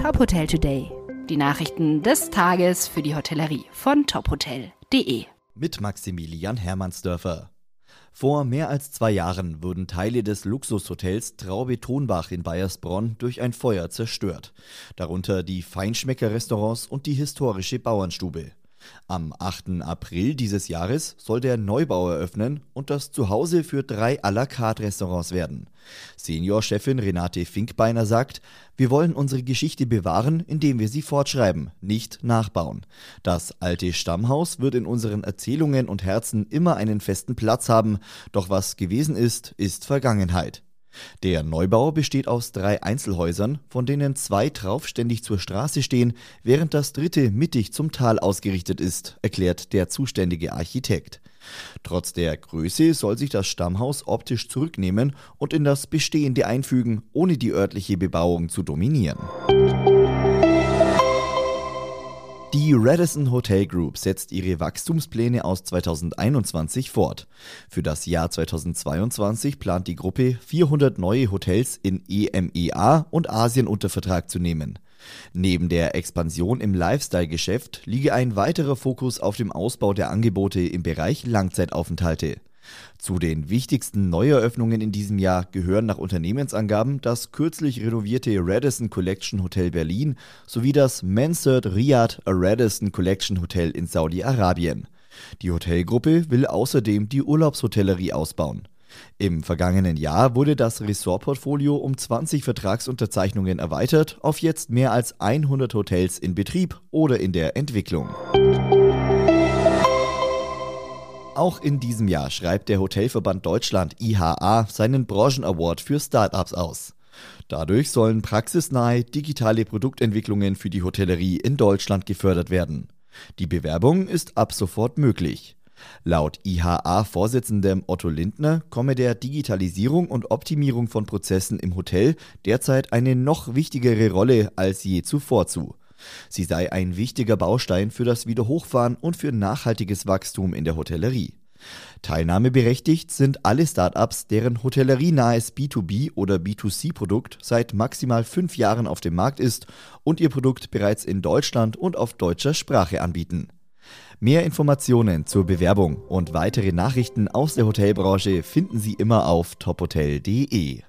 Top Hotel Today. Die Nachrichten des Tages für die Hotellerie von tophotel.de. Mit Maximilian Hermannsdörfer. Vor mehr als zwei Jahren wurden Teile des Luxushotels Traube Tonbach in Bayersbronn durch ein Feuer zerstört. Darunter die Feinschmecker-Restaurants und die historische Bauernstube. Am 8. April dieses Jahres soll der Neubau eröffnen und das Zuhause für drei à la carte Restaurants werden. Seniorchefin Renate Finkbeiner sagt, wir wollen unsere Geschichte bewahren, indem wir sie fortschreiben, nicht nachbauen. Das alte Stammhaus wird in unseren Erzählungen und Herzen immer einen festen Platz haben, doch was gewesen ist, ist Vergangenheit. Der Neubau besteht aus drei Einzelhäusern, von denen zwei traufständig zur Straße stehen, während das dritte mittig zum Tal ausgerichtet ist, erklärt der zuständige Architekt. Trotz der Größe soll sich das Stammhaus optisch zurücknehmen und in das Bestehende einfügen, ohne die örtliche Bebauung zu dominieren. Die Radisson Hotel Group setzt ihre Wachstumspläne aus 2021 fort. Für das Jahr 2022 plant die Gruppe 400 neue Hotels in EMEA und Asien unter Vertrag zu nehmen. Neben der Expansion im Lifestyle-Geschäft liege ein weiterer Fokus auf dem Ausbau der Angebote im Bereich Langzeitaufenthalte. Zu den wichtigsten Neueröffnungen in diesem Jahr gehören nach Unternehmensangaben das kürzlich renovierte Radisson Collection Hotel Berlin sowie das Mansard Riyadh Radisson Collection Hotel in Saudi-Arabien. Die Hotelgruppe will außerdem die Urlaubshotellerie ausbauen. Im vergangenen Jahr wurde das Ressortportfolio um 20 Vertragsunterzeichnungen erweitert auf jetzt mehr als 100 Hotels in Betrieb oder in der Entwicklung. Auch in diesem Jahr schreibt der Hotelverband Deutschland IHA seinen Branchen-Award für Startups aus. Dadurch sollen praxisnahe digitale Produktentwicklungen für die Hotellerie in Deutschland gefördert werden. Die Bewerbung ist ab sofort möglich. Laut IHA-Vorsitzendem Otto Lindner komme der Digitalisierung und Optimierung von Prozessen im Hotel derzeit eine noch wichtigere Rolle als je zuvor zu. Sie sei ein wichtiger Baustein für das Wiederhochfahren und für nachhaltiges Wachstum in der Hotellerie. Teilnahmeberechtigt sind alle Startups, deren hotellerienahes B2B oder B2C-Produkt seit maximal fünf Jahren auf dem Markt ist und ihr Produkt bereits in Deutschland und auf deutscher Sprache anbieten. Mehr Informationen zur Bewerbung und weitere Nachrichten aus der Hotelbranche finden Sie immer auf tophotel.de.